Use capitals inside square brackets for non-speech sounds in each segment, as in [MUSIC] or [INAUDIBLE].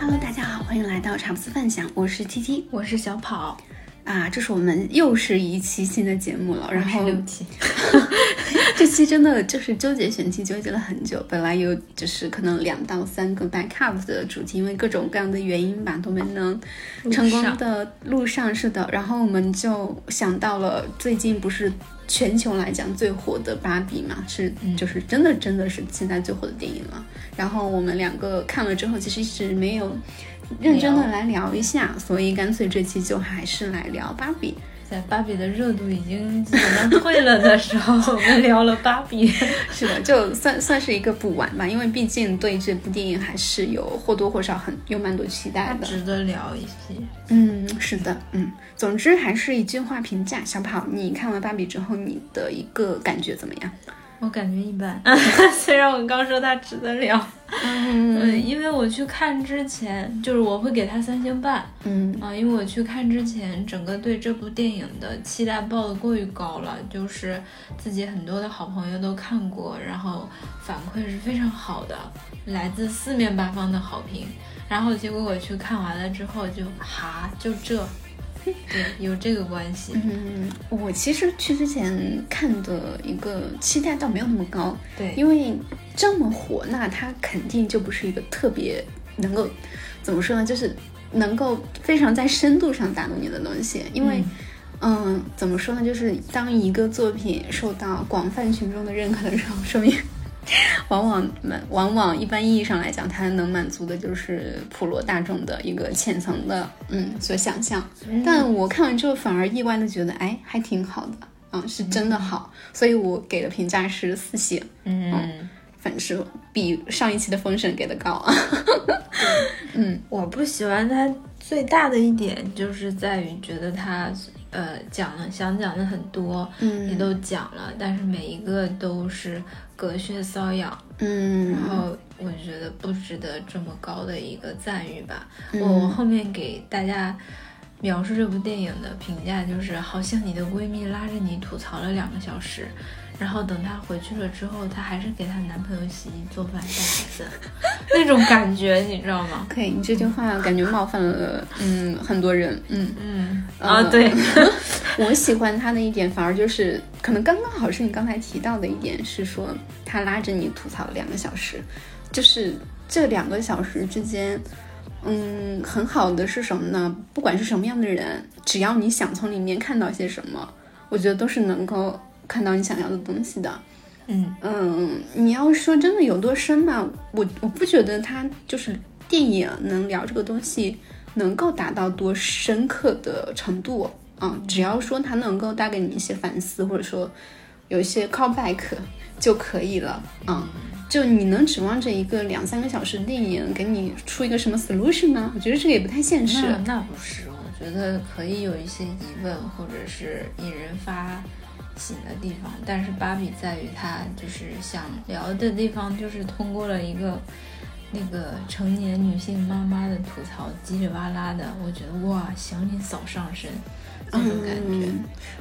Hello，大家好，欢迎来到茶不思饭想，我是七七。我是小跑。啊，这是我们又是一期新的节目了，然后六期，[LAUGHS] [LAUGHS] 这期真的就是纠结选题，纠结了很久，本来有就是可能两到三个 backup 的主题，因为各种各样的原因吧，都没能成功的路上，是的，然后我们就想到了最近不是。全球来讲最火的芭比嘛，是就是真的真的是现在最火的电影了。然后我们两个看了之后，其实一直没有认真的来聊一下，所以干脆这期就还是来聊芭比。在芭比的热度已经基本上退了的时候，我们聊了芭比，[LAUGHS] 是的，就算算是一个补完吧，因为毕竟对这部电影还是有或多或少很有蛮多期待的，值得聊一些。嗯，是的，嗯，总之还是一句话评价，小跑，你看完芭比之后，你的一个感觉怎么样？我感觉一般，[LAUGHS] 虽然我刚说他值得聊，嗯，因为我去看之前，就是我会给他三星半，嗯。啊，因为我去看之前，整个对这部电影的期待报的过于高了，就是自己很多的好朋友都看过，然后反馈是非常好的，来自四面八方的好评，然后结果我去看完了之后，就哈，就这。对，有这个关系。嗯，我其实去之前看的一个期待倒没有那么高。对，因为这么火，那它肯定就不是一个特别能够怎么说呢，就是能够非常在深度上打动你的东西。因为，嗯，怎么说呢，就是当一个作品受到广泛群众的认可的时候，说明。[LAUGHS] 往往满，往往一般意义上来讲，它能满足的就是普罗大众的一个浅层的，嗯，所想象。但我看完之后，反而意外的觉得，哎，还挺好的，嗯，是真的好。所以我给的评价是四星，嗯，反正比上一期的封神给的高啊。[LAUGHS] 嗯，我不喜欢它最大的一点，就是在于觉得它。呃，讲了想讲的很多，嗯，也都讲了，但是每一个都是隔靴搔痒，嗯，然后我觉得不值得这么高的一个赞誉吧。我后面给大家描述这部电影的评价就是，好像你的闺蜜拉着你吐槽了两个小时。然后等她回去了之后，她还是给她男朋友洗衣做饭带孩子，那种感觉你知道吗？可以，你这句话感觉冒犯了嗯很多人，嗯嗯啊对，[LAUGHS] 我喜欢他的一点反而就是可能刚刚好是你刚才提到的一点是说他拉着你吐槽两个小时，就是这两个小时之间，嗯很好的是什么呢？不管是什么样的人，只要你想从里面看到些什么，我觉得都是能够。看到你想要的东西的，嗯嗯，你要说真的有多深吧，我我不觉得它就是电影能聊这个东西能够达到多深刻的程度啊，只要说它能够带给你一些反思，或者说有一些 callback 就可以了啊，就你能指望着一个两三个小时的电影给你出一个什么 solution 呢？我觉得这个也不太现实。那不是，我觉得可以有一些疑问，或者是引人发。醒的地方，但是芭比在于她就是想聊的地方，就是通过了一个那个成年女性妈妈的吐槽，叽里哇啦的，我觉得哇，想你嫂上身那种感觉。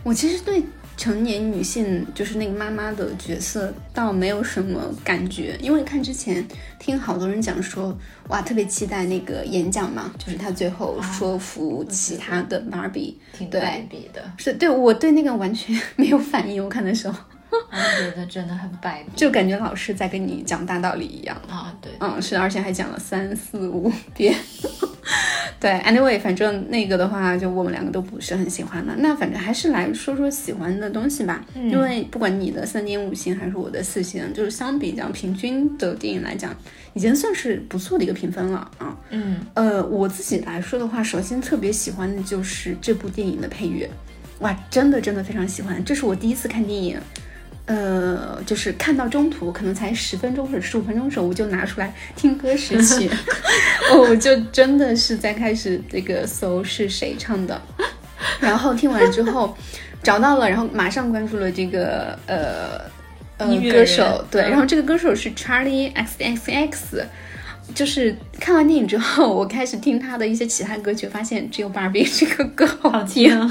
我其实对。成年女性就是那个妈妈的角色，倒没有什么感觉，因为看之前听好多人讲说，哇，特别期待那个演讲嘛，就是她最后说服其他的芭比，对挺的，是对我对那个完全 [LAUGHS] 没有反应，我看的时候。[LAUGHS] 我觉得真的很白，就感觉老师在跟你讲大道理一样啊。对，嗯，是，而且还讲了三四五遍。[LAUGHS] 对，anyway，反正那个的话，就我们两个都不是很喜欢的。那反正还是来说说喜欢的东西吧。因为不管你的三点五星还是我的四星，就是相比较平均的电影来讲，已经算是不错的一个评分了啊。嗯，呃，我自己来说的话，首先特别喜欢的就是这部电影的配乐，哇，真的真的非常喜欢。这是我第一次看电影。呃，就是看到中途可能才十分钟或者十五分钟的时候，我就拿出来听歌识曲，[LAUGHS] 我就真的是在开始这个搜是谁唱的，然后听完之后找到了，然后马上关注了这个呃呃歌手，对，然后这个歌手是 Charlie X X X。就是看完电影之后，我开始听他的一些其他歌曲，发现只有《芭比》这个歌好听，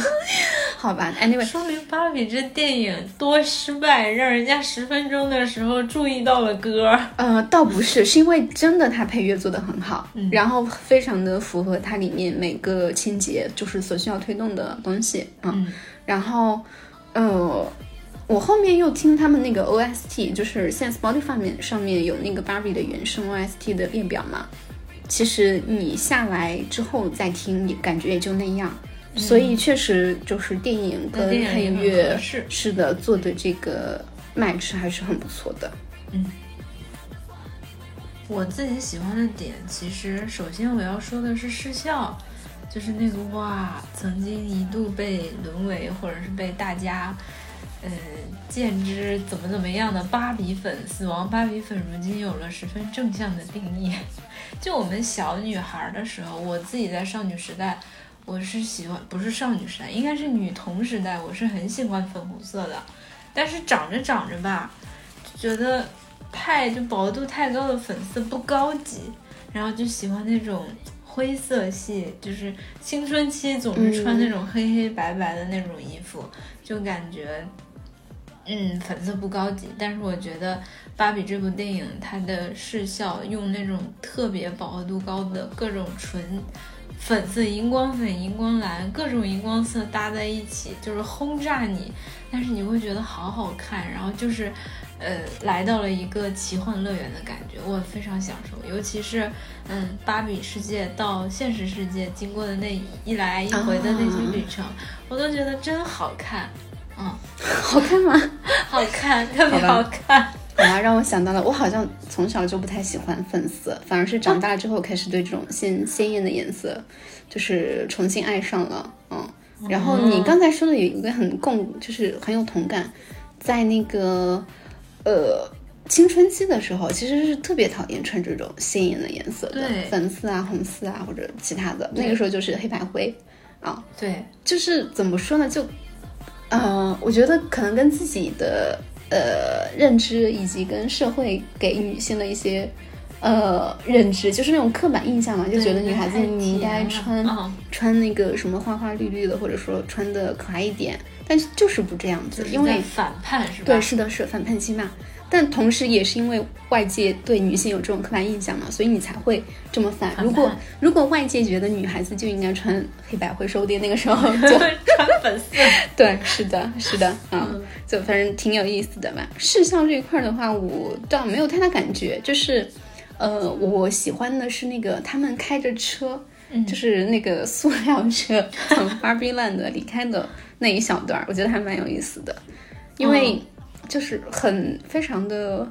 好 [LAUGHS] 吧，Anyway，说明芭比这电影多失败，让人家十分钟的时候注意到了歌。呃，倒不是，是因为真的他配乐做得很好，然后非常的符合它里面每个情节就是所需要推动的东西嗯，然后，呃，我后面又听他们那个 OST，就是现在 Spotify 面上面有那个 Barbie 的原声 OST 的列表嘛。其实你下来之后再听，也感觉也就那样。所以确实就是电影跟配乐是的做的这个 match 还是很不错的。嗯，我自己喜欢的点，其实首先我要说的是视效，就是那个哇，曾经一度被沦为或者是被大家。呃，见之怎么怎么样的芭比粉，死亡芭比粉，如今有了十分正向的定义。[LAUGHS] 就我们小女孩的时候，我自己在少女时代，我是喜欢，不是少女时代，应该是女童时代，我是很喜欢粉红色的。但是长着长着吧，觉得太就饱和度太高的粉色不高级，然后就喜欢那种灰色系，就是青春期总是穿那种黑黑白白的那种衣服，就感觉。嗯，粉色不高级，但是我觉得《芭比》这部电影它的视效用那种特别饱和度高的各种纯粉色、荧光粉、荧光蓝各种荧光色搭在一起，就是轰炸你，但是你会觉得好好看，然后就是呃来到了一个奇幻乐园的感觉，我非常享受。尤其是嗯，芭比世界到现实世界经过的那一来一回的那些旅程，我都觉得真好看。嗯，好看吗？[LAUGHS] 好看，特别好看。好吧，让我想到了，我好像从小就不太喜欢粉色，反而是长大之后开始对这种鲜鲜艳的颜色，就是重新爱上了。嗯，然后你刚才说的有一个很共，就是很有同感，在那个呃青春期的时候，其实是特别讨厌穿这种鲜艳的颜色的，粉色啊、红色啊或者其他的。那个时候就是黑白灰啊，对，就是怎么说呢，就。嗯，我觉得可能跟自己的呃认知，以及跟社会给女性的一些呃认知，就是那种刻板印象嘛，就觉得女孩子你应该穿穿那个什么花花绿绿的，或者说穿的可爱一点，但是就是不这样子，因为反叛是吧？对，是的，是反叛期嘛。但同时，也是因为外界对女性有这种刻板印象嘛，所以你才会这么反。如果如果外界觉得女孩子就应该穿黑白灰，说不定那个时候 [LAUGHS] 就穿粉色。[LAUGHS] 对，是的，是的，嗯，就反正挺有意思的吧。视效这一块的话，我倒没有太大感觉，就是，呃，我喜欢的是那个他们开着车，就是那个塑料车从 Barbie Land 离开的那一小段，我觉得还蛮有意思的，因为。就是很非常的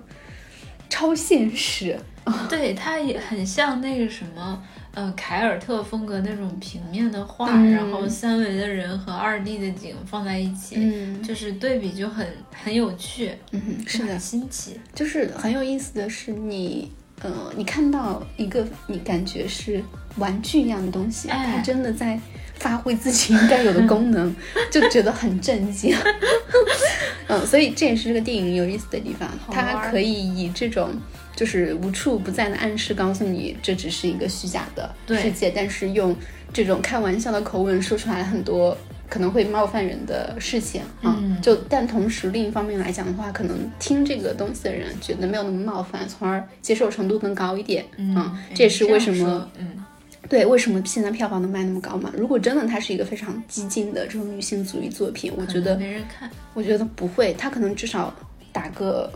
超现实，[LAUGHS] 对，它也很像那个什么，呃，凯尔特风格那种平面的画，然后三维的人和二 D 的景放在一起，嗯，就是对比就很很有趣，嗯，是的，新奇，就是很有意思的是，你，呃，你看到一个你感觉是玩具一样的东西，它真的在。发挥自己应该有的功能，[LAUGHS] 就觉得很震惊。[LAUGHS] 嗯，所以这也是这个电影有意思的地方，它可以以这种就是无处不在的暗示告诉你，这只是一个虚假的世界，但是用这种开玩笑的口吻说出来很多可能会冒犯人的事情啊。就但同时另一方面来讲的话，可能听这个东西的人觉得没有那么冒犯，从而接受程度更高一点。嗯，这也是为什么嗯。对，为什么现在票房能卖那么高嘛？如果真的它是一个非常激进的这种女性主义作品，我觉得没人看。我觉得不会，它可能至少打个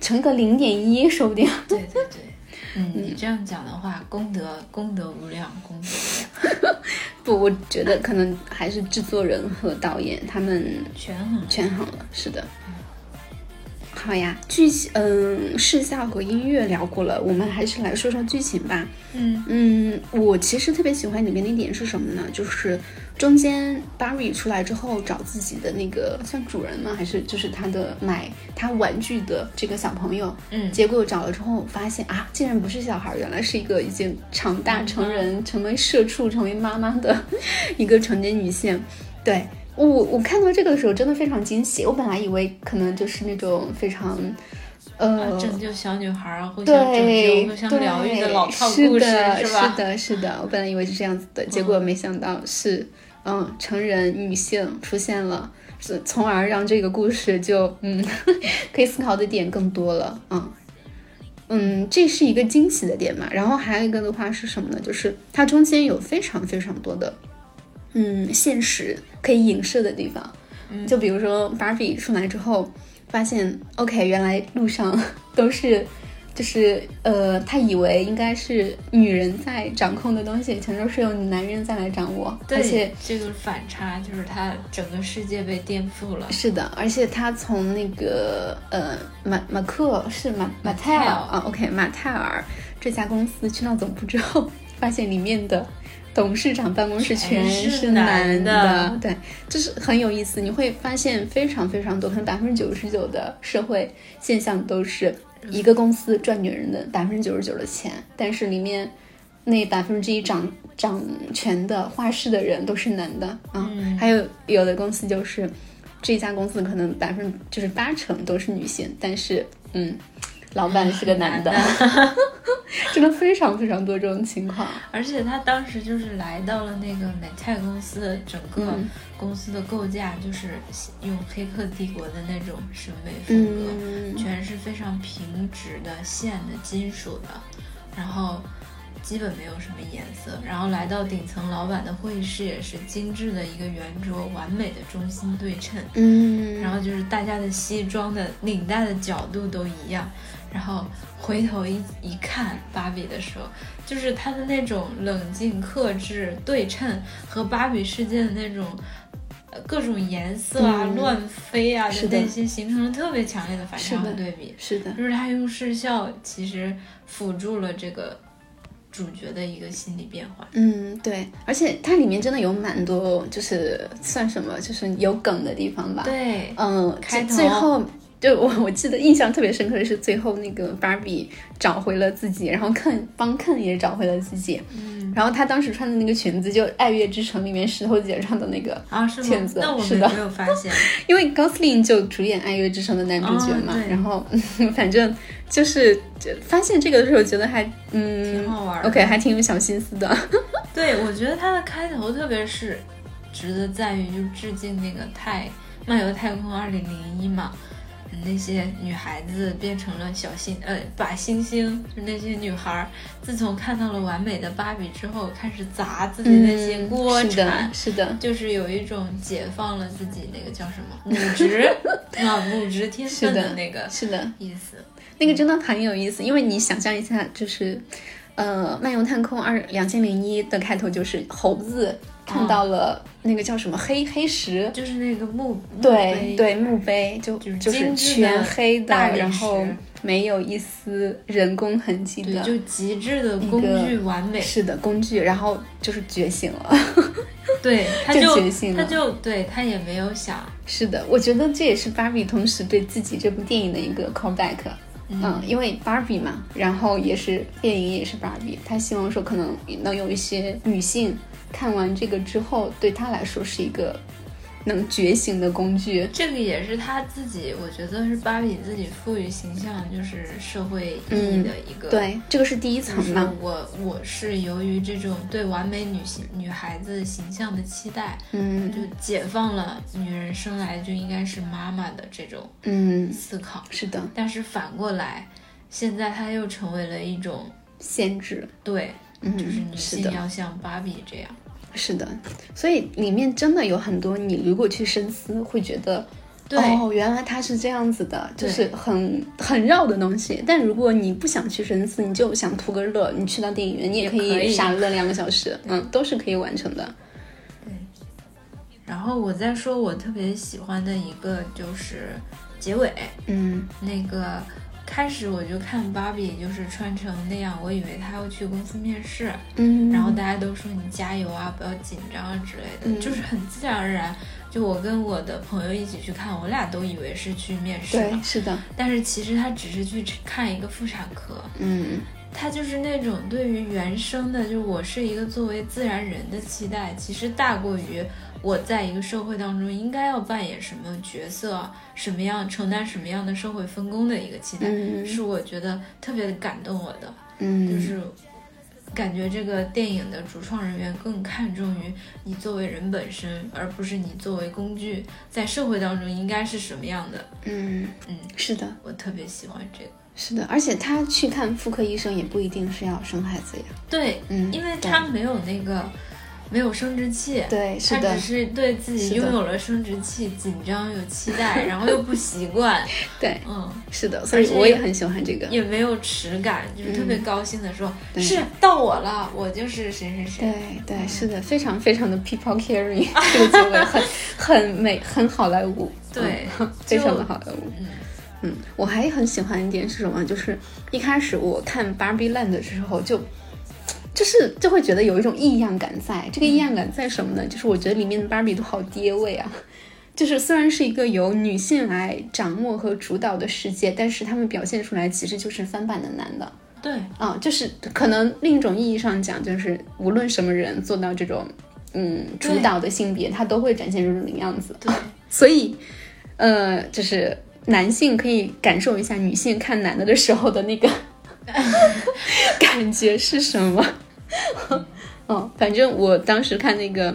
乘个零点一，说不定。对对对，[LAUGHS] 嗯，你这样讲的话，功德功德无量，功德无量。[LAUGHS] 不，我觉得可能还是制作人和导演他们权衡权衡了，是的。好呀，剧情嗯，视效和音乐聊过了，我们还是来说说剧情吧。嗯嗯，我其实特别喜欢里面的一点是什么呢？就是中间 Barry 出来之后找自己的那个算主人吗？还是就是他的买他玩具的这个小朋友？嗯，结果找了之后发现啊，竟然不是小孩，原来是一个已经长大成人、成为社畜、成为妈妈的 [LAUGHS] 一个成年女性。对。我我看到这个的时候真的非常惊喜，我本来以为可能就是那种非常，呃，拯救小女孩啊，互相拯救、互相疗愈的老套故事，是吧？是的，是的，我本来以为是这样子的，结果没想到是嗯成人女性出现了，是从而让这个故事就嗯 [LAUGHS] 可以思考的点更多了，嗯。嗯，这是一个惊喜的点嘛，然后还有一个的话是什么呢？就是它中间有非常非常多的，嗯，现实可以影射的地方。就比如说芭比出来之后，发现 OK，原来路上 [LAUGHS] 都是。就是呃，他以为应该是女人在掌控的东西，全都是由男人在来掌握。而且这个反差就是他整个世界被颠覆了。是的，而且他从那个呃马马克是马马泰尔啊，OK 马泰尔这家公司去到总部之后，发现里面的董事长办公室全是男的，对，就是很有意思。你会发现非常非常多，可能百分之九十九的社会现象都是。一个公司赚女人的百分之九十九的钱，但是里面那百分之一掌掌权的画室的人都是男的啊，还有有的公司就是这家公司可能百分就是八成都是女性，但是嗯。老板是个男的，[LAUGHS] [LAUGHS] 真的非常非常多这种情况。而且他当时就是来到了那个美泰公司，整个公司的构架就是用《黑客帝国》的那种审美风格，全是非常平直的线的金属的，然后基本没有什么颜色。然后来到顶层老板的会议室，也是精致的一个圆桌，完美的中心对称。嗯，然后就是大家的西装的领带的角度都一样。然后回头一一看芭比的时候，就是他的那种冷静、克制、对称，和芭比世界的那种各种颜色啊、乱飞啊的那些，形成了特别强烈的反差和对比。是的，就是他用视效其实辅助了这个主角的一个心理变化。嗯，对，而且它里面真的有蛮多，就是算什么，就是有梗的地方吧。对，嗯，开最后。就我我记得印象特别深刻的是最后那个芭比找回了自己，然后肯帮肯也找回了自己。嗯，然后她当时穿的那个裙子就《爱乐之城》里面石头姐穿的那个啊，是裙子，那我没有发现，[LAUGHS] 因为高司令就主演《爱乐之城》的男主角嘛。然后 [LAUGHS] 反正就是发现这个的时候觉得还嗯挺好玩，OK 还挺有小心思的。[LAUGHS] 对，我觉得它的开头特别是值得在于就致敬那个太漫游太空二零零一嘛。那些女孩子变成了小星，呃，把星星，就那些女孩，自从看到了完美的芭比之后，开始砸自己那些锅铲，是的，就是有一种解放了自己那个叫什么母职啊，母职天分的那个是的意思，那个真的很有意思，因为你想象一下，就是，呃，漫游太空二两千零一的开头就是猴子。看到了那个叫什么黑黑石，就是那个墓，对对墓碑，就就是全黑的，然后，没有一丝人工痕迹的，就极致的工具完美，是的工具，然后就是觉醒了，[LAUGHS] 对，他就觉醒了，他就对他也没有想，是的，我觉得这也是芭比同时对自己这部电影的一个 callback，嗯，因为芭比嘛，然后也是电影也是芭比，他希望说可能能有一些女性。看完这个之后，对他来说是一个能觉醒的工具。这个也是他自己，我觉得是芭比自己赋予形象，就是社会意义的一个。对，这个是第一层嘛。我我是由于这种对完美女性、女孩子形象的期待，嗯，就解放了女人生来就应该是妈妈的这种嗯思考。是的，但是反过来，现在她又成为了一种限制。对，就是女性要像芭比这样。是的，所以里面真的有很多，你如果去深思，会觉得，哦，原来它是这样子的，就是很很绕的东西。但如果你不想去深思，你就想图个乐，你去到电影院，你也可以傻乐两个小时，嗯，都是可以完成的。对。然后我再说，我特别喜欢的一个就是结尾，嗯，那个。开始我就看芭比就是穿成那样，我以为她要去公司面试，嗯，然后大家都说你加油啊，不要紧张啊之类的，就是很自然而然。就我跟我的朋友一起去看，我俩都以为是去面试，对，是的。但是其实她只是去看一个妇产科，嗯，她就是那种对于原生的，就我是一个作为自然人的期待，其实大过于。我在一个社会当中应该要扮演什么角色，什么样承担什么样的社会分工的一个期待，是我觉得特别感动我的。嗯，就是感觉这个电影的主创人员更看重于你作为人本身，而不是你作为工具在社会当中应该是什么样的。嗯嗯，是的，我特别喜欢这个。是的，而且他去看妇科医生也不一定是要生孩子呀。对，嗯，因为他没有那个没有生殖器，对，是的，他只是对自己拥有了生殖器紧张有期待，[LAUGHS] 然后又不习惯。对，嗯，是的，所以我也很喜欢这个，也没有耻感，就是特别高兴的说，对是到我了，我就是谁谁谁。对对，是的，非常非常的 people caring，[LAUGHS] 这个结尾很 [LAUGHS] 很美，很好莱坞，对，嗯非常的好莱坞。嗯嗯，我还很喜欢一点是什么？就是一开始我看 Barbie Land 的时候就。就是就会觉得有一种异样感在，这个异样感在什么呢？就是我觉得里面的芭比都好爹味啊，就是虽然是一个由女性来掌握和主导的世界，但是他们表现出来其实就是翻版的男的。对，啊，就是可能另一种意义上讲，就是无论什么人做到这种嗯主导的性别，他都会展现出这种样子。对，[LAUGHS] 所以呃，就是男性可以感受一下女性看男的的时候的那个 [LAUGHS] 感觉是什么。[LAUGHS] 哦，反正我当时看那个，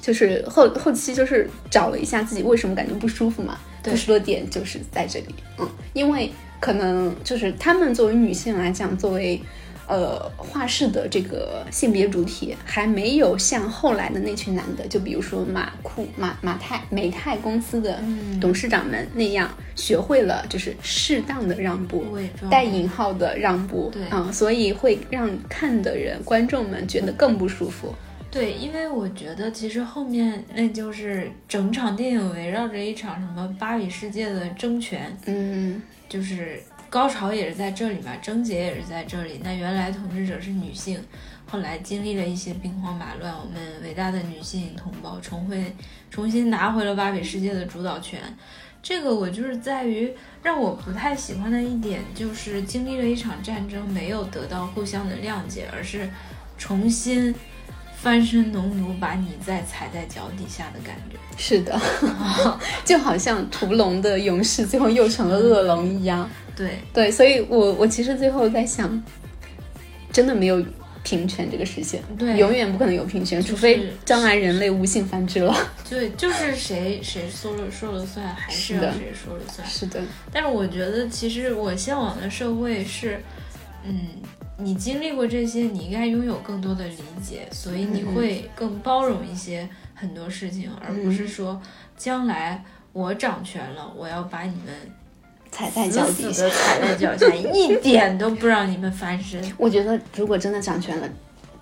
就是后后期就是找了一下自己为什么感觉不舒服嘛，不舒服的点就是在这里。嗯，因为可能就是她们作为女性来讲，作为呃画室的这个性别主体，还没有像后来的那群男的，就比如说马库马马泰美泰公司的董事长们那样，学会了就是适当的让步，带引号的让步，对，嗯，所以会让看的人观众们觉得更不舒服。对，因为我觉得其实后面那就是整场电影围绕着一场什么芭比世界的争权，嗯，就是高潮也是在这里嘛，症结也是在这里。那原来统治者是女性，后来经历了一些兵荒马乱，我们伟大的女性同胞重回重新拿回了芭比世界的主导权。这个我就是在于让我不太喜欢的一点，就是经历了一场战争，没有得到互相的谅解，而是重新。翻身农奴把你再踩在脚底下的感觉，是的，[LAUGHS] 就好像屠龙的勇士最后又成了恶龙一样。对对，所以我我其实最后在想，真的没有平权这个事情，对，永远不可能有平权，除非将来人类无性繁殖了。[LAUGHS] 对，就是谁谁说了说了算，还是要谁说了算。是的，但是我觉得，其实我向往的社会是，嗯。你经历过这些，你应该拥有更多的理解，所以你会更包容一些很多事情，而不是说将来我掌权了，我要把你们踩在脚底下，踩在脚下，一点都不让你们翻身。[LAUGHS] 我觉得如果真的掌权了，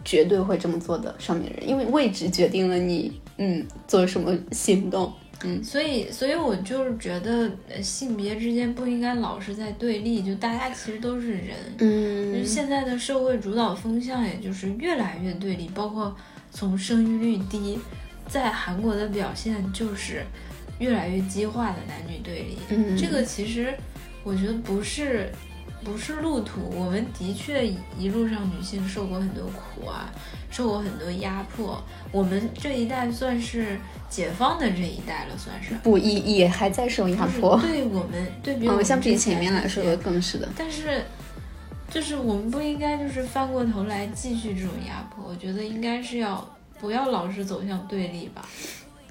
绝对会这么做的上面人，因为位置决定了你嗯做什么行动。嗯，所以，所以我就是觉得性别之间不应该老是在对立，就大家其实都是人。嗯，就是现在的社会主导风向，也就是越来越对立，包括从生育率低，在韩国的表现就是越来越激化的男女对立。嗯，这个其实我觉得不是不是路途，我们的确一路上女性受过很多苦啊，受过很多压迫，我们这一代算是。解放的这一代了，算是不也也还在受压迫。对我们，对比我们相比前面来说，更是的。但是，就是我们不应该就是翻过头来继续这种压迫。我觉得应该是要不要老是走向对立吧。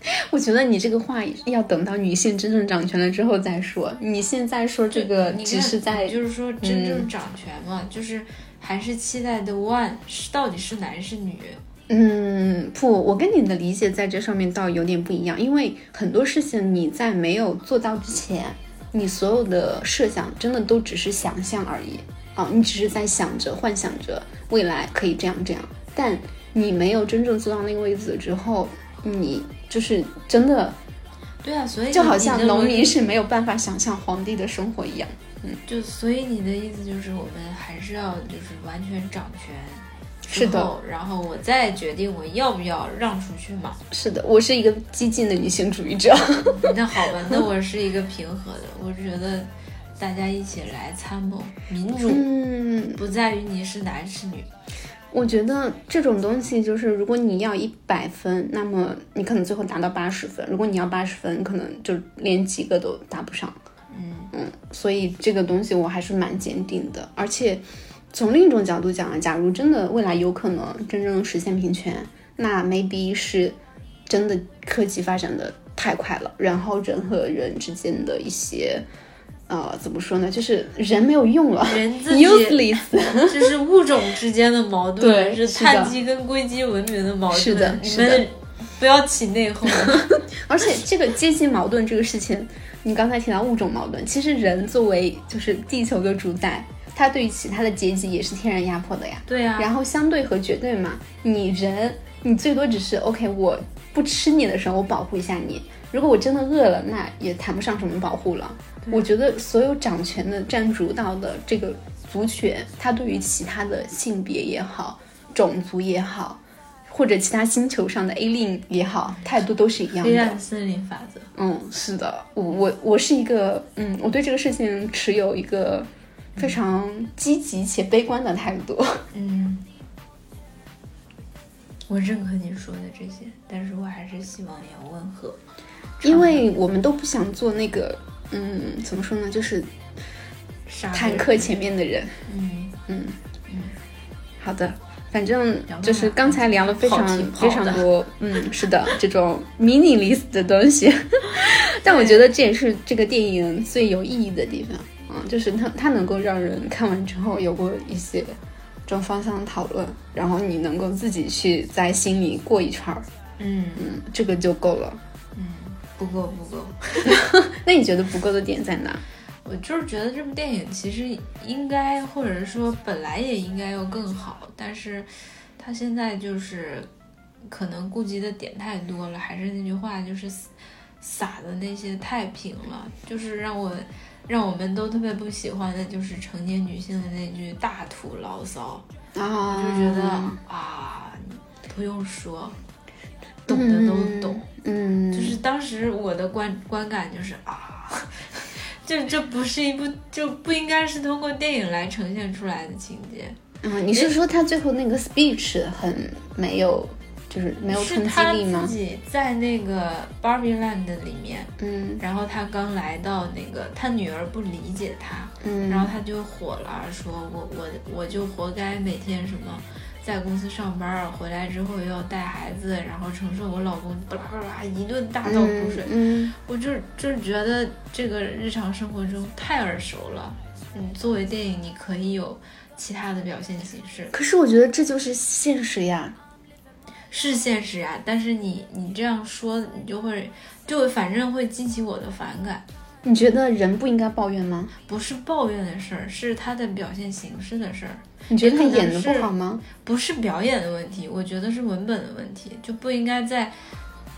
[LAUGHS] 我觉得你这个话要等到女性真正掌权了之后再说。你现在说这个只是在，就是说真正掌权嘛，就是还是期待的 one 是到底是男是女。嗯，不，我跟你的理解在这上面倒有点不一样，因为很多事情你在没有做到之前，你所有的设想真的都只是想象而已啊，你只是在想着、幻想着未来可以这样这样，但你没有真正做到那个位置之后，你就是真的，对啊，所以就好像农民是没有办法想象皇帝的生活一样，嗯，就所以你的意思就是我们还是要就是完全掌权。是的，然后我再决定我要不要让出去嘛。是的，我是一个激进的女性主义者。那好吧，[LAUGHS] 那我是一个平和的。我觉得大家一起来参谋民主，嗯，不在于你是男是女。我觉得这种东西就是，如果你要一百分，那么你可能最后达到八十分；如果你要八十分，可能就连及格都达不上。嗯嗯，所以这个东西我还是蛮坚定的，而且。从另一种角度讲啊，假如真的未来有可能真正实现平权，那 maybe 是真的科技发展的太快了，然后人和人之间的一些。呃，怎么说呢？就是人没有用了，人自己，[LAUGHS] useless，[LAUGHS] 就是物种之间的矛盾，对是碳基跟硅基文明的矛盾。是的，你们不要起内讧。[LAUGHS] 而且这个阶级矛盾这个事情，你刚才提到物种矛盾，其实人作为就是地球的主宰，他对于其他的阶级也是天然压迫的呀。对呀。然后相对和绝对嘛，你人你最多只是 OK，我不吃你的时候我保护一下你，如果我真的饿了，那也谈不上什么保护了。我觉得所有掌权的、占主导的这个族群，他对于其他的性别也好、种族也好，或者其他星球上的 alien 也好，态度都是一样的。黑暗森林法则。嗯，是的，我我我是一个，嗯，我对这个事情持有一个非常积极且悲观的态度。嗯，我认可你说的这些，但是我还是希望你要温和，因为我们都不想做那个。嗯，怎么说呢？就是坦克前面的人。嗯嗯嗯，好的，反正就是刚才聊了非常非常多，嗯，是的，这种 mini list 的东西。[LAUGHS] 但我觉得这也是这个电影最有意义的地方，嗯，就是它它能够让人看完之后有过一些这种方向的讨论，然后你能够自己去在心里过一圈儿。嗯嗯，这个就够了。不够不够，[LAUGHS] 那你觉得不够的点在哪？我就是觉得这部电影其实应该，或者是说本来也应该要更好，但是他现在就是可能顾及的点太多了，还是那句话，就是撒的那些太平了，就是让我让我们都特别不喜欢的，就是成年女性的那句大吐牢骚啊，就觉得啊，不用说。懂的都懂，嗯，就是当时我的观观感就是啊，[LAUGHS] 这这不是一部就不应该是通过电影来呈现出来的情节。嗯，你是说他最后那个 speech 很没有，就是没有冲击力吗？自己在那个 Barbie Land 里面，嗯，然后他刚来到那个，他女儿不理解他，嗯，然后他就火了，说我我我就活该每天什么。在公司上班，回来之后又要带孩子，然后承受我老公巴拉巴拉一顿大倒苦水，我就就是觉得这个日常生活中太耳熟了。嗯，作为电影，你可以有其他的表现形式。可是我觉得这就是现实呀，是现实呀。但是你你这样说，你就会就反正会激起我的反感。你觉得人不应该抱怨吗？不是抱怨的事儿，是他的表现形式的事儿。你觉得他演的不好吗？不是表演的问题，我觉得是文本的问题，就不应该在，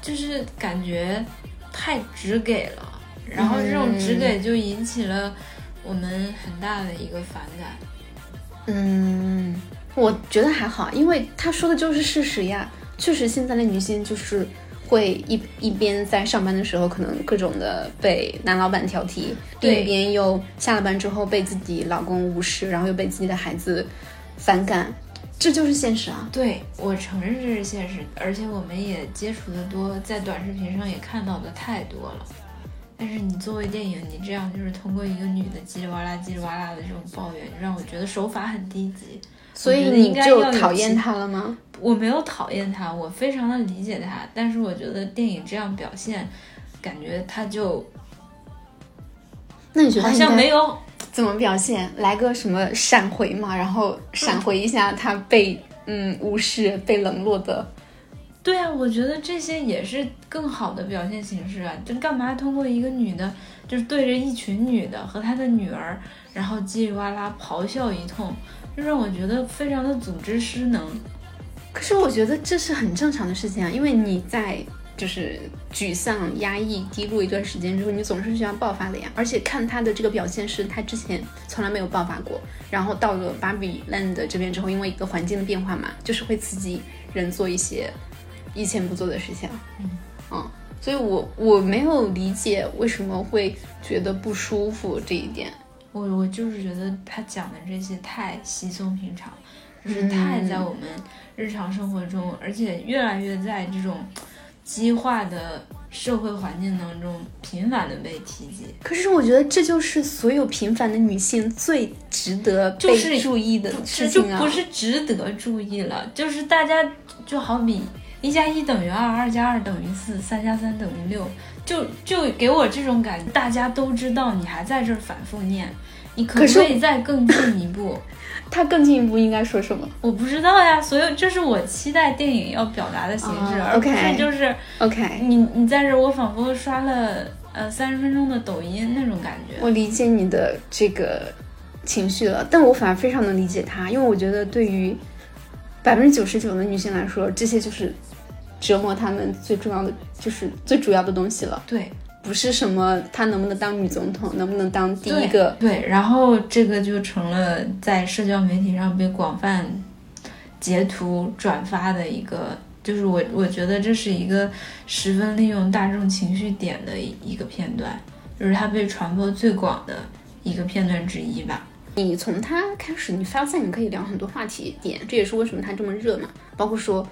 就是感觉太直给了，然后这种直给就引起了我们很大的一个反感。嗯，我觉得还好，因为他说的就是事实呀，确实现在的女性就是。会一一边在上班的时候，可能各种的被男老板挑剔；另一边又下了班之后被自己老公无视，然后又被自己的孩子反感，这就是现实啊！对我承认这是现实，而且我们也接触的多，在短视频上也看到的太多了。但是你作为电影，你这样就是通过一个女的叽里哇啦、叽里哇啦的这种抱怨，让我觉得手法很低级。所以你就讨厌他了吗？我没有讨厌他，我非常的理解他，但是我觉得电影这样表现，感觉他就，那你觉得好像没有怎么表现？来个什么闪回嘛，然后闪回一下他被嗯无视、被冷落的。对啊，我觉得这些也是更好的表现形式啊！就干嘛通过一个女的，就是对着一群女的和她的女儿，然后叽里哇啦咆哮一通。就让我觉得非常的组织失能，可是我觉得这是很正常的事情啊，因为你在就是沮丧、压抑、低落一段时间之后，你总是需要爆发的呀。而且看他的这个表现是，他之前从来没有爆发过，然后到了芭比 land 这边之后，因为一个环境的变化嘛，就是会刺激人做一些以前不做的事情。嗯，嗯，所以我我没有理解为什么会觉得不舒服这一点。我我就是觉得他讲的这些太稀松平常，就是太在我们日常生活中，而且越来越在这种激化的社会环境当中频繁的被提及。可是我觉得这就是所有平凡的女性最值得被注意的事情啊！不是值得注意了，就是大家就好比一加一等于二，二加二等于四，三加三等于六，就就给我这种感觉，大家都知道你还在这儿反复念，你可不可以再更进一步？[COUGHS] 他更进一步应该说什么？我不知道呀，所以这是我期待电影要表达的形式，而不是就是 OK。你你在这，我仿佛刷了呃三十分钟的抖音那种感觉。我理解你的这个情绪了，但我反而非常能理解他，因为我觉得对于百分之九十九的女性来说，这些就是折磨她们最重要的，就是最主要的东西了。对。不是什么她能不能当女总统，能不能当第一个？对，然后这个就成了在社交媒体上被广泛截图转发的一个，就是我我觉得这是一个十分利用大众情绪点的一个片段，就是它被传播最广的一个片段之一吧。你从它开始，你发现你可以聊很多话题点，这也是为什么它这么热嘛，包括说。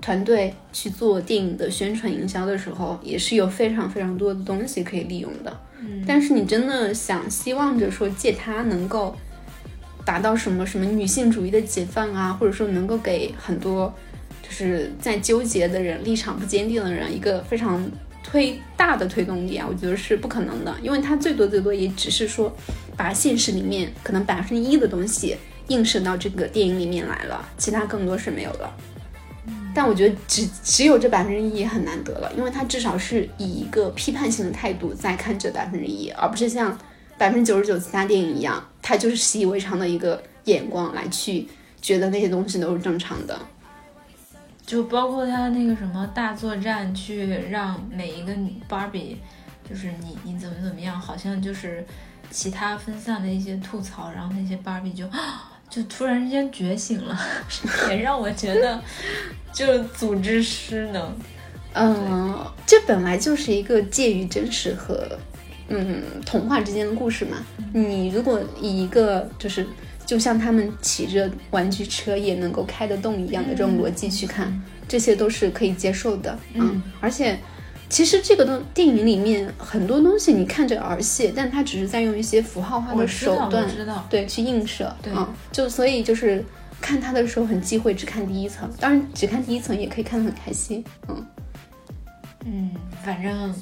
团队去做电影的宣传营销的时候，也是有非常非常多的东西可以利用的。嗯，但是你真的想希望着说借它能够达到什么什么女性主义的解放啊，或者说能够给很多就是在纠结的人、立场不坚定的人一个非常推大的推动力啊，我觉得是不可能的，因为它最多最多也只是说把现实里面可能百分之一的东西映射到这个电影里面来了，其他更多是没有的。但我觉得只只有这百分之一很难得了，因为他至少是以一个批判性的态度在看这百分之一，而不是像百分之九十九其他电影一样，他就是习以为常的一个眼光来去觉得那些东西都是正常的。就包括他那个什么大作战，去让每一个芭比，就是你你怎么怎么样，好像就是其他分散的一些吐槽，然后那些芭比就。[GASPS] 就突然之间觉醒了，[LAUGHS] 也让我觉得，就组织失能。嗯，这本来就是一个介于真实和嗯童话之间的故事嘛。你如果以一个就是就像他们骑着玩具车也能够开得动一样的这种逻辑去看，这些都是可以接受的。嗯，而且。其实这个东电影里面很多东西你看着儿戏，但它只是在用一些符号化的手段，对，去映射，对，就所以就是看它的时候很忌讳只看第一层，当然只看第一层也可以看得很开心，嗯，嗯，反正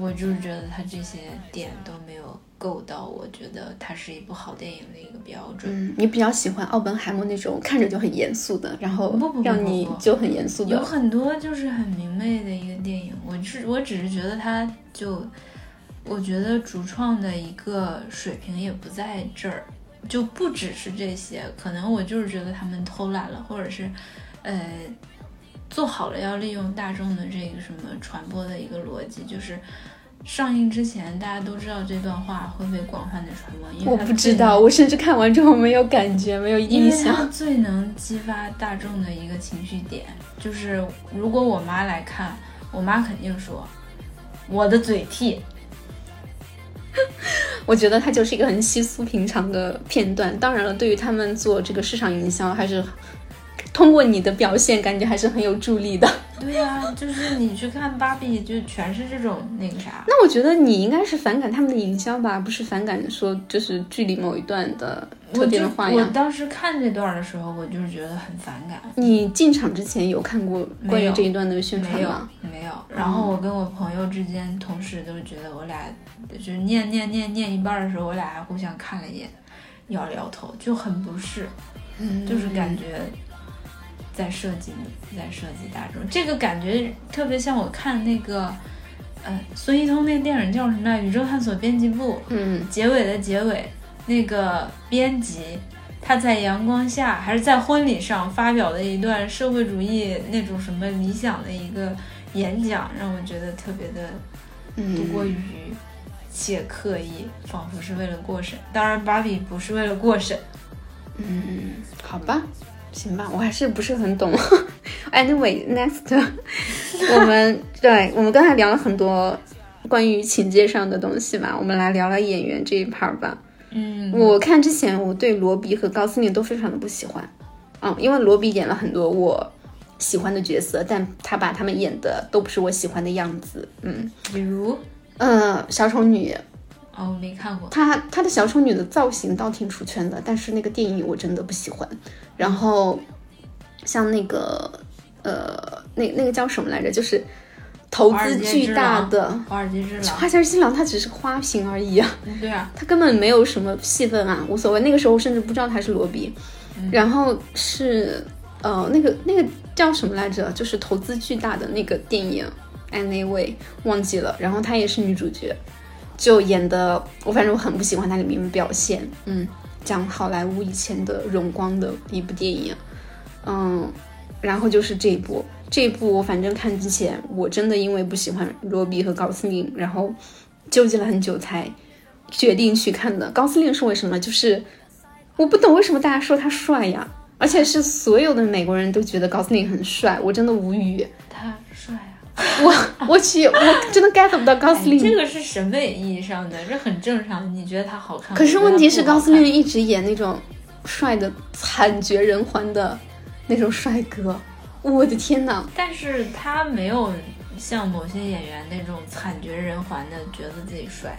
我就是觉得它这些点都没有。够到我觉得它是一部好电影的一个标准。嗯，你比较喜欢奥本海默那种看着就很严肃的，然后让你就很严肃的。有很多就是很明媚的我是我只是觉得他就，我觉得主创的一个水平也不在这儿，就不只是这些，可能我就是觉得他们偷懒了，或者是，呃，做好了要利用大众的这个什么传播的一个逻辑，就是。上映之前，大家都知道这段话会被广泛的传播，因为我不知道，我甚至看完之后没有感觉，没有印象。因为它最能激发大众的一个情绪点，就是如果我妈来看，我妈肯定说我的嘴替。[LAUGHS] 我觉得它就是一个很稀疏平常的片段。当然了，对于他们做这个市场营销，还是。通过你的表现，感觉还是很有助力的。对呀，就是你去看芭比，就全是这种那个啥。那我觉得你应该是反感他们的营销吧，不是反感说就是剧里某一段的特定的话呀。我当时看这段的时候，我就是觉得很反感。你进场之前有看过关于这一段的宣传吗？没有。然后我跟我朋友之间同时都觉得我俩就是念念念念一半的时候，我俩还互相看了一眼，摇了摇头，就很不适，就是感觉。在设计，在设计大众，这个感觉特别像我看那个，呃，孙一通那个电影叫什么《宇宙探索编辑部》。嗯，结尾的结尾，那个编辑他在阳光下，还是在婚礼上发表的一段社会主义那种什么理想的一个演讲，让我觉得特别的不过于且刻意，仿佛是为了过审。当然，芭比不是为了过审。嗯，好吧。行吧，我还是不是很懂。[LAUGHS] Anyway，next，[LAUGHS] 我们对我们刚才聊了很多关于情节上的东西嘛，我们来聊聊演员这一 part 吧。嗯，我看之前我对罗比和高司令都非常的不喜欢，嗯，因为罗比演了很多我喜欢的角色，但他把他们演的都不是我喜欢的样子。嗯，比如，呃，小丑女，哦，我没看过。她她的小丑女的造型倒挺出圈的，但是那个电影我真的不喜欢。然后像那个呃，那那个叫什么来着？就是投资巨大的华尔街之狼，华尔街之狼，它只是花瓶而已啊。对啊，他根本没有什么戏份啊，无所谓。那个时候甚至不知道他是罗比。然后是呃，那个那个叫什么来着？就是投资巨大的那个电影，Anyway 忘记了。然后她也是女主角，就演的我反正我很不喜欢他里面表现。嗯，讲好莱坞以前的荣光的一部电影。嗯，然后就是这一部，这一部我反正看之前我真的因为不喜欢罗比和高司令，然后纠结了很久才决定去看的。高司令是为什么？就是我不懂为什么大家说他帅呀，而且是所有的美国人都觉得高司令很帅，我真的无语。他帅！[LAUGHS] 我我去，我真的 get 不到高司令。这个是审美意义上的，这很正常。你觉得他好看？可是问题是，高司令一一直演那种帅的惨绝人寰的那种帅哥，我的天呐！但是他没有像某些演员那种惨绝人寰的觉得自己帅。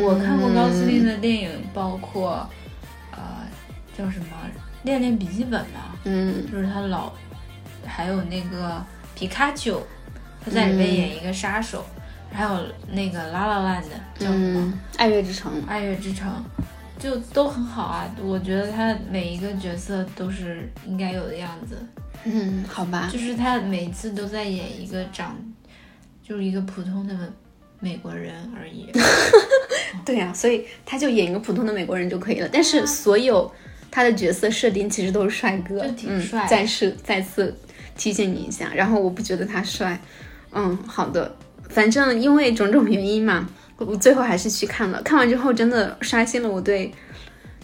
我看过高司令的电影，包括呃叫什么《恋恋笔记本》吧，嗯，就是他老，还有那个皮卡丘，他在里面演一个杀手，还有那个《拉拉烂》的叫什么《爱乐之城》，《爱乐之城》就都很好啊。我觉得他每一个角色都是应该有的样子，嗯，好吧，就是他每次都在演一个长，就是一个普通的美国人而已。[LAUGHS] 对呀、所以他就演一个普通的美国人就可以了。但是所有他的角色设定其实都是帅哥，就挺帅嗯。再次再次提醒你一下，然后我不觉得他帅。嗯，好的，反正因为种种原因嘛，我最后还是去看了。看完之后真的刷新了我对，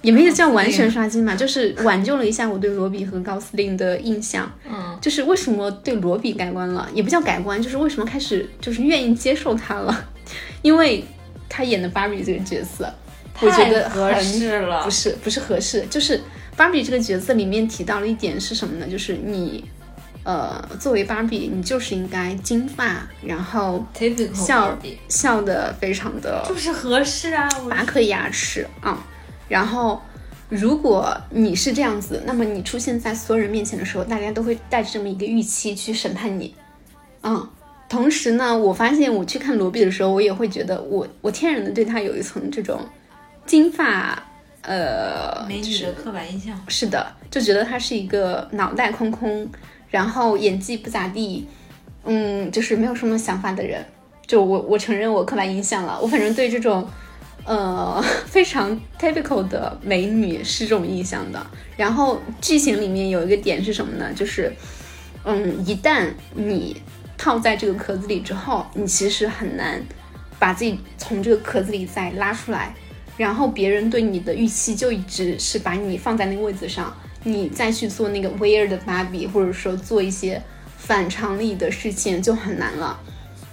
也没有叫完全刷新嘛，就是挽救了一下我对罗比和高司令的印象。嗯，就是为什么对罗比改观了，也不叫改观，就是为什么开始就是愿意接受他了，[LAUGHS] 因为他演的芭比这个角色，我觉得太合适了不是不是合适，就是芭比这个角色里面提到了一点是什么呢？就是你，呃，作为芭比，你就是应该金发，然后笑笑的非常的就是合适啊。我拔颗牙齿啊、然后，如果你是这样子，那么你出现在所有人面前的时候，大家都会带着这么一个预期去审判你。嗯，同时呢，我发现我去看罗比的时候，我也会觉得我我天然的对他有一层这种金发，呃，美女的刻板印象。是的，就觉得他是一个脑袋空空，然后演技不咋地，嗯，就是没有什么想法的人。就我我承认我刻板印象了，我反正对这种呃非常 typical 的美女是这种印象的。然后剧情里面有一个点是什么呢？就是嗯，一旦你套在这个壳子里之后，你其实很难把自己从这个壳子里再拉出来。然后别人对你的预期就一直是把你放在那个位置上，你再去做那个 weird 的芭比，或者说做一些反常理的事情就很难了。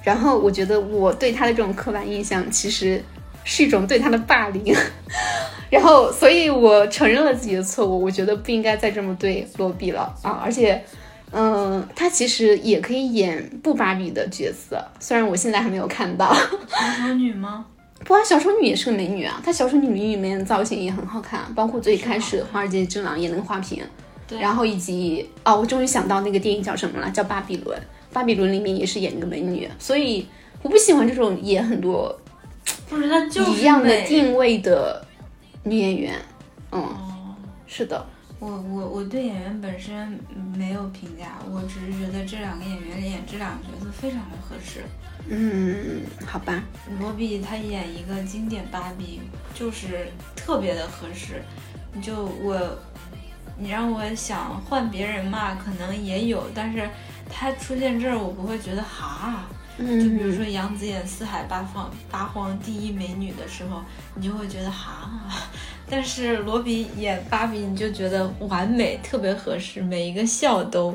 然后我觉得我对他的这种刻板印象其实是一种对他的霸凌，[LAUGHS] 然后所以我承认了自己的错误，我觉得不应该再这么对罗比了啊！而且，嗯、他其实也可以演不芭比的角色，虽然我现在还没有看到。小丑女吗？不啊，小丑女也是个美女啊，她小丑女里面的造型也很好看，包括最开始《华尔街之狼》演那个花瓶，对然后以及哦，我终于想到那个电影叫什么了，叫《巴比伦》。巴比伦里面也是演一个美女，所以我不喜欢这种演很多不是，她就是一样的定位的女演员。嗯，哦是的，我我我对演员本身没有评价，我只是觉得这两个演员演这两个角色非常的合适。嗯，好吧，罗比他演一个经典芭比，就是特别的合适。你就我，你让我想换别人嘛，可能也有，但是他出现这儿，我不会觉得哈。就比如嗯，说杨紫演四海八方八荒第一美女的时候，你就会觉得哈。但是罗比演芭比，你就觉得完美，特别合适，每一个笑都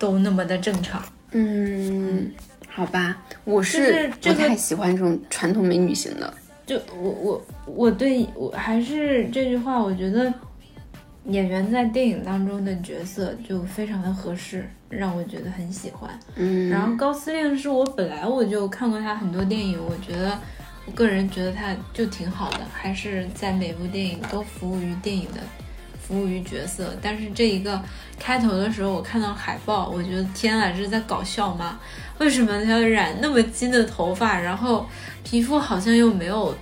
都那么的正常。嗯，好吧，我是不太喜欢这种传统美女型的。就我我我对我还是这句话，我觉得演员在电影当中的角色就非常的合适，让我觉得很喜欢。嗯，然后高司令是我本来我就看过他很多电影，我觉得我个人觉得他就挺好的，还是在每部电影都服务于电影的，服务于角色。但是这一个开头的时候，我看到海报，我觉得天啊，这是在搞笑吗？为什么他要染那么金的头发，然后皮肤好像又没有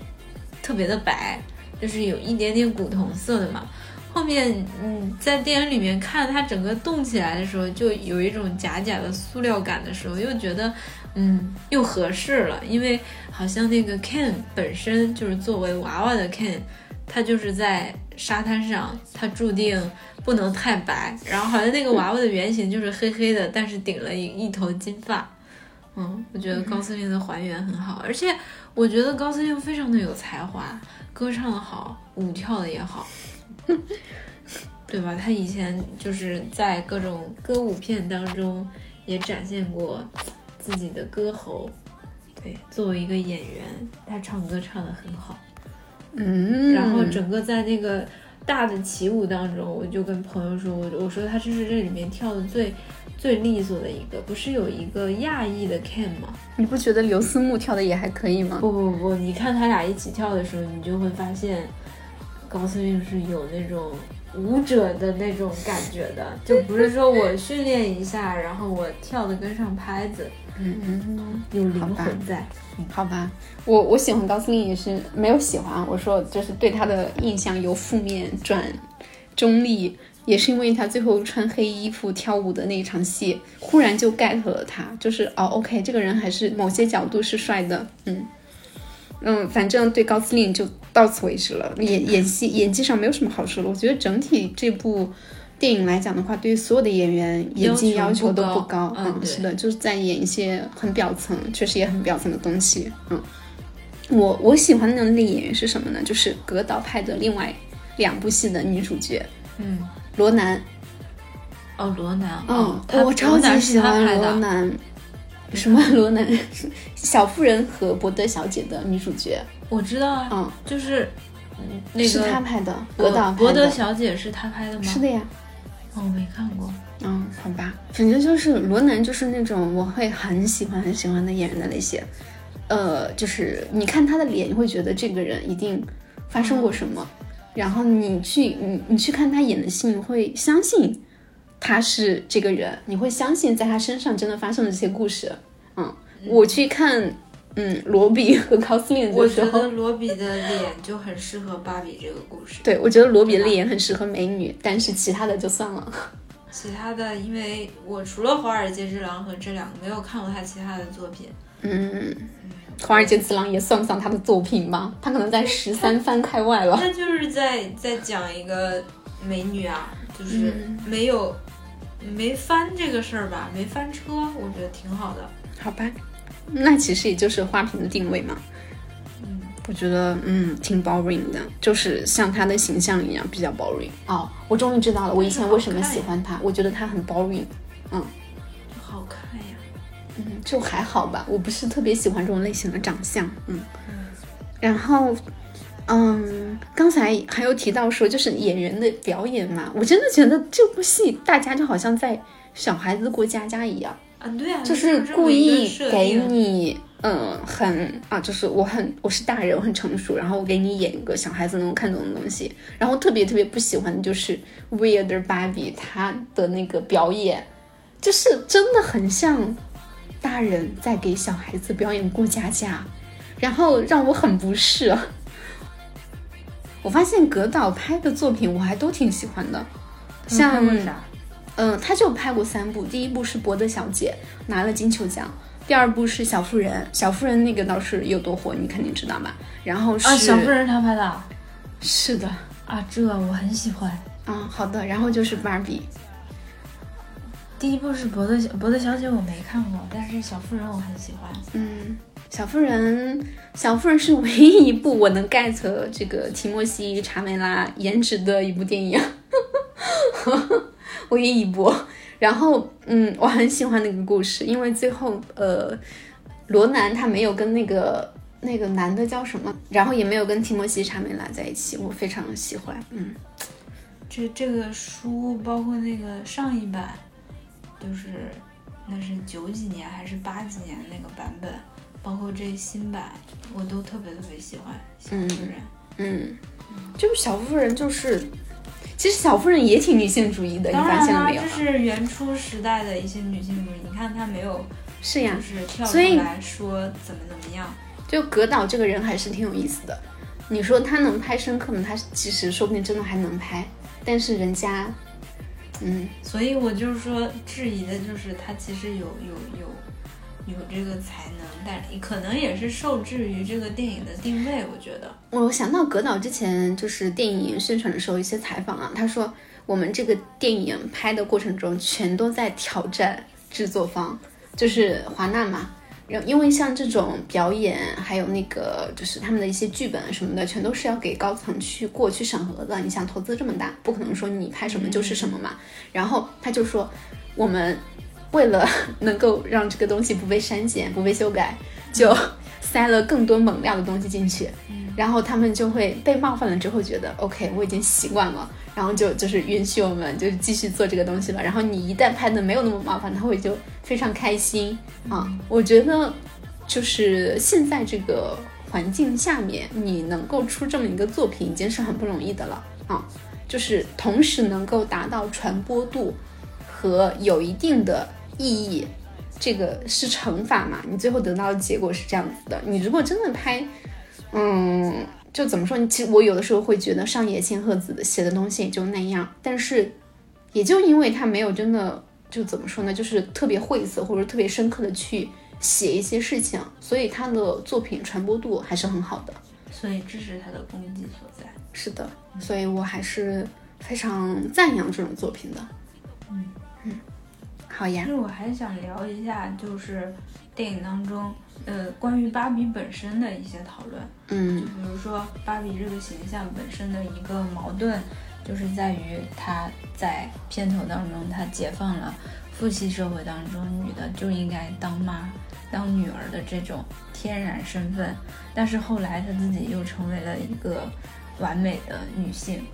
特别的白，就是有一点点古铜色的嘛？后面，嗯，在电影里面看他整个动起来的时候，就有一种假假的塑料感的时候，又觉得，嗯，又合适了，因为好像那个 Ken 本身就是作为娃娃的 Ken，他就是在沙滩上，他注定不能太白，然后好像那个娃娃的原型就是黑黑的，但是顶了一一头金发。嗯，我觉得高司令的还原很好，而且我觉得高司令非常的有才华，歌唱的好，舞跳的也好，[LAUGHS] 对吧？他以前就是在各种歌舞片当中也展现过自己的歌喉。对，作为一个演员，他唱歌唱得很好。嗯，然后整个在那个大的起舞当中，我就跟朋友说，我我说他这是这里面跳的最。最利索的一个，不是有一个亚裔的 Ken 吗？你不觉得刘思慕跳的也还可以吗？不不不，你看他俩一起跳的时候，你就会发现高司令是有那种舞者的那种感觉的，就不是说我训练一下，然后我跳的跟上拍子，嗯嗯，有灵魂在。好吧，我我喜欢高司令也是没有喜欢，我说就是对他的印象由负面转中立。也是因为他最后穿黑衣服跳舞的那一场戏，忽然就 get 了他，就是哦，OK，这个人还是某些角度是帅的，嗯嗯，反正对高司令就到此为止了。演演戏演技上没有什么好说的，我觉得整体这部电影来讲的话，对于所有的演员演技要求都不高，嗯，是的，就是在演一些很表层，确实也很表层的东西，嗯。我我喜欢的那类演员是什么呢？就是格导拍的另外两部戏的女主角，嗯。罗南，哦，罗南，嗯，我超级喜欢罗南。什么 [LAUGHS] 罗南？小妇人和伯德小姐的女主角，我知道啊，嗯，就是那个是他拍的，格导博德小姐是他拍的吗？是的呀，哦，我没看过，嗯，好吧，反正就是罗南就是那种我会很喜欢很喜欢的演员的类型，呃，就是你看他的脸，你会觉得这个人一定发生过什么。然后你去，你你去看他演的戏，你会相信他是这个人，你会相信在他身上真的发生了这些故事。嗯，我去看，嗯，罗比和高司令的时候，我觉得罗比的脸就很适合芭比这个故事。对，我觉得罗比的脸很适合美女，但是其他的就算了。其他的，因为我除了《华尔街之狼》和这两个，没有看过他其他的作品。嗯。华尔街之狼也算不上他的作品吧？他可能在十三番开外了。他就是在在讲一个美女啊，就是没有没翻这个事儿吧，没翻车，我觉得挺好的。好吧，那其实也就是花瓶的定位嘛。嗯，我觉得嗯挺 boring 的，就是像他的形象一样比较 boring。哦，我终于知道了，我以前为什么喜欢他，我觉得他很 boring。嗯。好看呀嗯，就还好吧，我不是特别喜欢这种类型的长相，嗯，然后，嗯，刚才还有提到说，就是演员的表演嘛，我真的觉得这部戏大家就好像在小孩子过家家一样，啊，对啊，就是故意给你，嗯，很啊，就是我很我是大人，我很成熟，然后我给你演一个小孩子能够看懂的东西，然后特别特别不喜欢的就是 Weird Barbie 他的那个表演，就是真的很像。大人在给小孩子表演过家家，然后让我很不适。[LAUGHS] 我发现格导拍的作品我还都挺喜欢的，像嗯，他就拍过三部，第一部是《博德小姐》拿了金球奖，第二部是《小妇人》，小妇人那个倒是有多火，你肯定知道吧？然后是小妇人他拍的，是的啊，这我很喜欢啊。好的，然后就是芭比。第一部是《博德小博德小姐》，我没看过，但是《小妇人》我很喜欢。嗯，《小妇人》小妇人是唯一一部我能 get 这个提莫西·查梅拉颜值的一部电影，唯一一部。[LAUGHS] 然后，嗯，我很喜欢那个故事，因为最后，呃，罗南他没有跟那个那个男的叫什么，然后也没有跟提莫西·查梅拉在一起，我非常喜欢。嗯。这这个书包括那个上一版，就是那是九几年还是八几年那个版本，包括这新版，我都特别特别喜欢小妇人。嗯，就是小妇人，就是其实小妇人也挺女性主义的，你发现了没有这？是原初时代的一些女性主义。你看她没有是呀就，是跳出来说怎么怎么样。就葛导这个人还是挺有意思的。你说他能拍深刻吗？他其实说不定真的还能拍，但是人家，嗯，所以我就是说，质疑的就是他其实有有有有这个才能，但可能也是受制于这个电影的定位。我觉得，我想到葛导之前就是电影宣传的时候一些采访啊，他说我们这个电影拍的过程中全都在挑战制作方，就是华纳嘛。然后因为像这种表演，还有那个就是他们的一些剧本什么的，全都是要给高层去过去审核的。你想投资这么大，不可能说你拍什么就是什么嘛。然后他就说，我们为了 [LAUGHS] 能够让这个东西不被删减、不被修改，就 [LAUGHS] 塞了更多猛料的东西进去。然后他们就会被冒犯了之后，觉得 OK，我已经习惯了，然后就就是允许我们就是继续做这个东西了。然后你一旦拍的没有那么冒犯，他会就非常开心啊。我觉得就是现在这个环境下面，你能够出这么一个作品，已经是很不容易的了啊。就是同时能够达到传播度和有一定的意义，这个是乘法嘛？你最后得到的结果是这样子的。你如果真的拍，嗯，就怎么说？其实我有的时候会觉得上野千鹤子写的东西也就那样，但是也就因为他没有真的就怎么说呢，就是特别晦涩或者特别深刻的去写一些事情，所以他的作品传播度还是很好的。所以这是他的功绩所在。是的，所以我还是非常赞扬这种作品的。嗯嗯，好呀。其，实我还想聊一下，就是电影当中，呃，关于芭比本身的一些讨论。嗯。就比如说芭比这个形象本身的一个矛盾，就是在于她在片头当中，她解放了父系社会当中女的就应该当妈、当女儿的这种天然身份，但是后来她自己又成为了一个完美的女性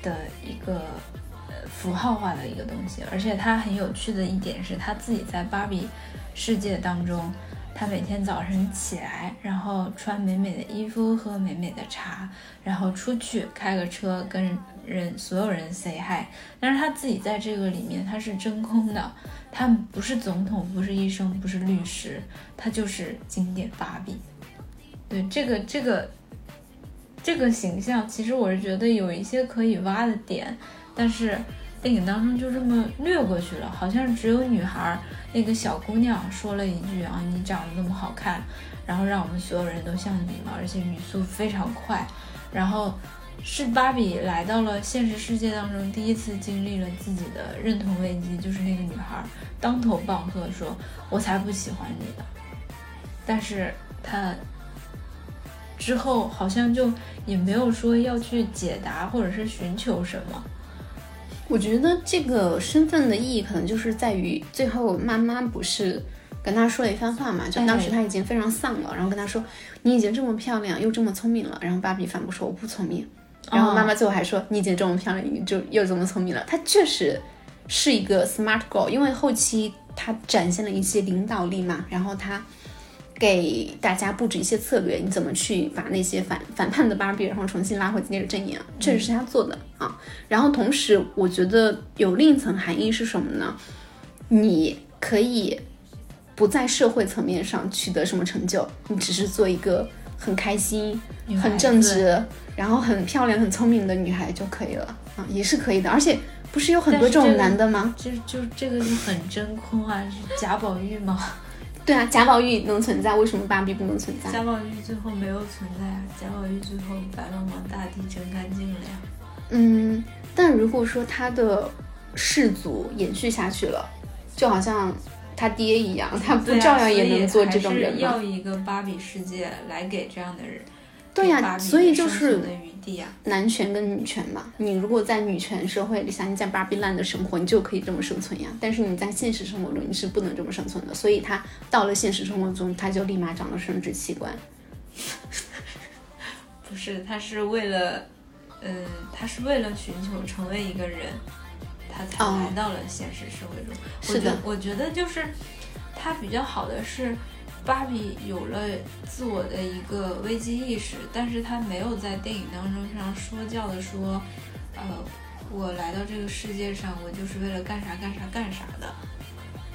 的一个呃符号化的一个东西，而且它很有趣的一点是，它自己在芭比世界当中。它每天早晨起来，然后穿美美的衣服，喝美美的茶，然后出去开个车跟人所有人 say hi。但是她自己在这个里面，她是真空的，她不是总统，不是医生，不是律师，她就是经典芭比。对这个这个这个形象，其实我是觉得有一些可以挖的点，但是电影当中就这么略过去了，好像只有女孩那个小姑娘说了一句啊，你长得那么好看，然后让我们所有人都像你了，而且语速非常快，然后是芭比来到了现实世界当中，第一次经历了自己的认同危机，就是那个女孩当头棒喝说：“我才不喜欢你呢。”但是她之后好像就也没有说要去解答或者是寻求什么。我觉得这个身份的意义可能就是在于最后妈妈不是跟他说了一番话嘛，就当时他已经非常丧了，然后跟他说你已经这么漂亮又这么聪明了，然后芭比反驳说我不聪明，然后妈妈最后还说你已经这么漂亮，你就又这么聪明了，她确实是一个 smart girl，因为后期她展现了一些领导力嘛，然后她。给大家布置一些策略，你怎么去把那些反反叛的芭比，然后重新拉回自己的阵营，确实是他做的啊。然后同时，我觉得有另一层含义是什么呢？你可以不在社会层面上取得什么成就，你只是做一个很开心、很正直，然后很漂亮、很聪明的女孩就可以了啊，也是可以的。而且不是有很多这种男的吗？就就这个就很真空啊，是贾宝玉吗？对啊，贾宝玉能存在，为什么芭比不能存在？贾宝玉最后没有存在啊，贾宝玉最后白茫茫大地真干净了呀。嗯，但如果说他的氏族延续下去了，就好像他爹一样，他不照样也能做这种人要一个芭比世界来给这样的人，对呀所以就是男权跟女权嘛，你如果在女权社会里，像你在芭比 land 的生活，你就可以这么生存呀。但是你在现实生活中，你是不能这么生存的。所以他到了现实生活中，他就立马长了生殖器官。[LAUGHS] 不是，他是为了呃，他是为了寻求成为一个人，他才来到了现实社会中。是的，我觉得就是他比较好的是，芭比有了自我的一个危机意识，但是她没有在电影当中非常说教的说，呃，我来到这个世界上，我就是为了干啥干啥干啥的。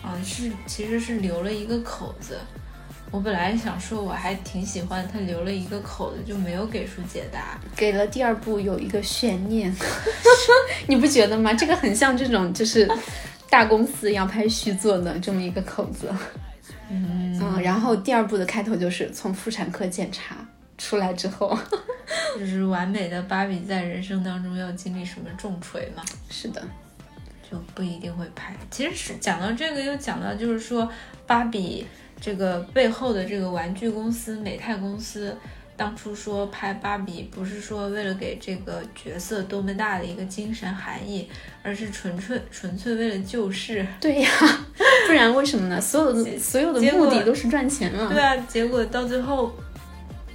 嗯，是其实是留了一个口子。我本来想说，我还挺喜欢他留了一个口子，就没有给出解答，给了第二部有一个悬念，[LAUGHS] 你不觉得吗？这个很像这种就是大公司要拍续作的这么一个口子。嗯嗯，然后第二部的开头就是从妇产科检查出来之后，[LAUGHS] 就是完美的芭比在人生当中要经历什么重锤嘛？是的。就不一定会拍。其实是讲到这个，又讲到就是说，芭比这个背后的这个玩具公司美泰公司，当初说拍芭比，不是说为了给这个角色多么大的一个精神含义，而是纯粹纯粹为了救世。对呀，[LAUGHS] 不然为什么呢？所有的所有的目的都是赚钱嘛。对啊，结果到最后，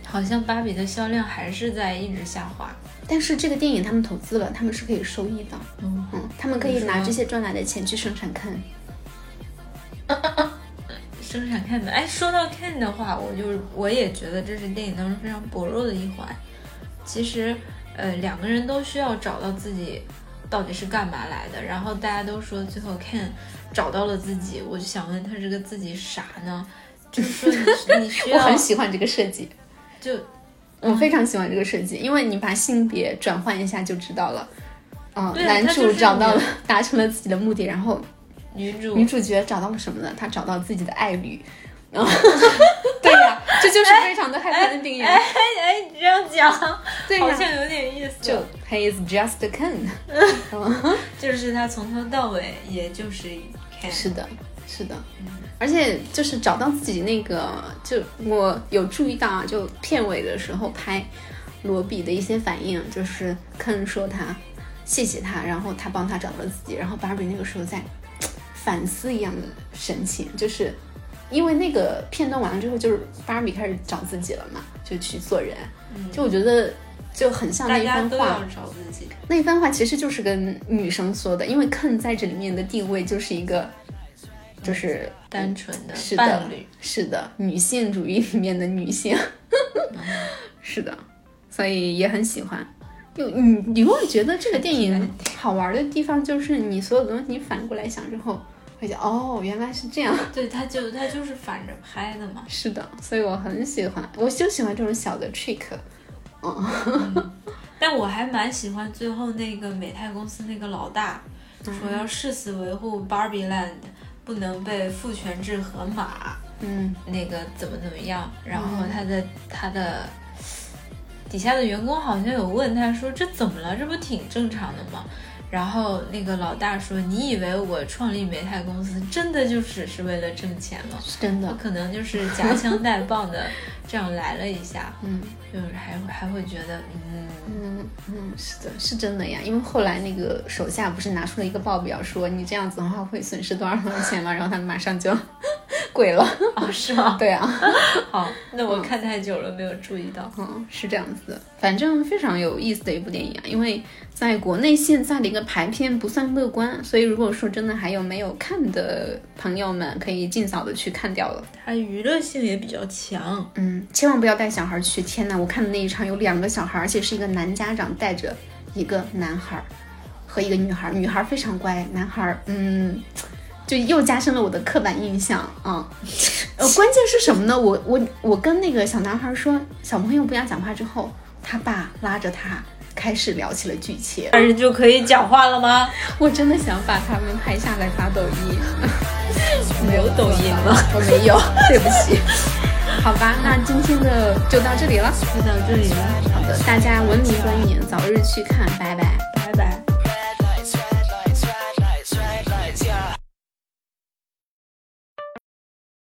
好像芭比的销量还是在一直下滑。但是这个电影他们投资了，他们是可以收益的。嗯嗯，他们可以拿这些赚来的钱去生产 Ken。[LAUGHS] 生产 Ken 的，哎，说到 Ken 的话，我就我也觉得这是电影当中非常薄弱的一环。其实，呃，两个人都需要找到自己到底是干嘛来的。然后大家都说最后 Ken 找到了自己，我就想问他这个自己啥呢？就是说你你需要，[LAUGHS] 我很喜欢这个设计，就。我非常喜欢这个设计，因为你把性别转换一下就知道了。嗯，男主找到了，达成了自己的目的，然后女主女主角找到了什么呢？她找到自己的爱侣。[LAUGHS] 对呀，这就是非常的 happy ending。哎哎，你这样讲，对好像有点意思。就 he is just Ken，[LAUGHS] 就是他从头到尾也就是 Ken。是的，是的。而且就是找到自己那个，就我有注意到啊，就片尾的时候拍罗比的一些反应，就是肯说他谢谢他，然后他帮他找到了自己，然后芭比那个时候在反思一样的神情，就是因为那个片段完了之后，就是芭比开始找自己了嘛，就去做人，就我觉得就很像那一番话，找自己，那一番话其实就是跟女生说的，因为 Ken 在这里面的地位就是一个。就是单纯的伴侣，是的，女性主义里面的女性，[LAUGHS] 是的，所以也很喜欢。就你，你会觉得这个电影好玩的地方，就是你所有的东西你反过来想之后，哦，原来是这样。[LAUGHS] 对，他就他就是反着拍的嘛。是的，所以我很喜欢，我就喜欢这种小的 trick。嗯，[LAUGHS] 但我还蛮喜欢最后那个美泰公司那个老大说要誓死维护 Barbie Land。不能被父权制和马，嗯，那个怎么怎么样？然后他的他的底下的员工好像有问他说：“这怎么了？这不挺正常的吗？”然后那个老大说：“你以为我创立煤炭公司真的就只是为了挣钱吗？是真的，我可能就是夹枪带棒的 [LAUGHS] 这样来了一下，嗯，[LAUGHS] 就是还还会觉得，嗯嗯嗯，是的，是真的呀。因为后来那个手下不是拿出了一个报表，说你这样子的话会损失多少多少钱吗？然后他马上就跪了啊，是吗？[LAUGHS] 对啊，[LAUGHS] 好，那我看太久了没有注意到，嗯，是这样子的，反正非常有意思的一部电影啊，因为。在国内现在的一个排片不算乐观，所以如果说真的还有没有看的朋友们，可以尽早的去看掉了。它娱乐性也比较强，嗯，千万不要带小孩去。天呐，我看的那一场有两个小孩，而且是一个男家长带着一个男孩和一个女孩，女孩非常乖，男孩嗯，就又加深了我的刻板印象啊。呃，关键是什么呢？我我我跟那个小男孩说，小朋友不要讲话之后，他爸拉着他。开始聊起了剧情，二人就可以讲话了吗？我真的想把他们拍下来发抖音。[LAUGHS] 没有抖音吗？我没有，对不起。好吧，那今天的就到这里了，就到这里了。好的，大家文明观影，早日去看，拜拜，拜拜。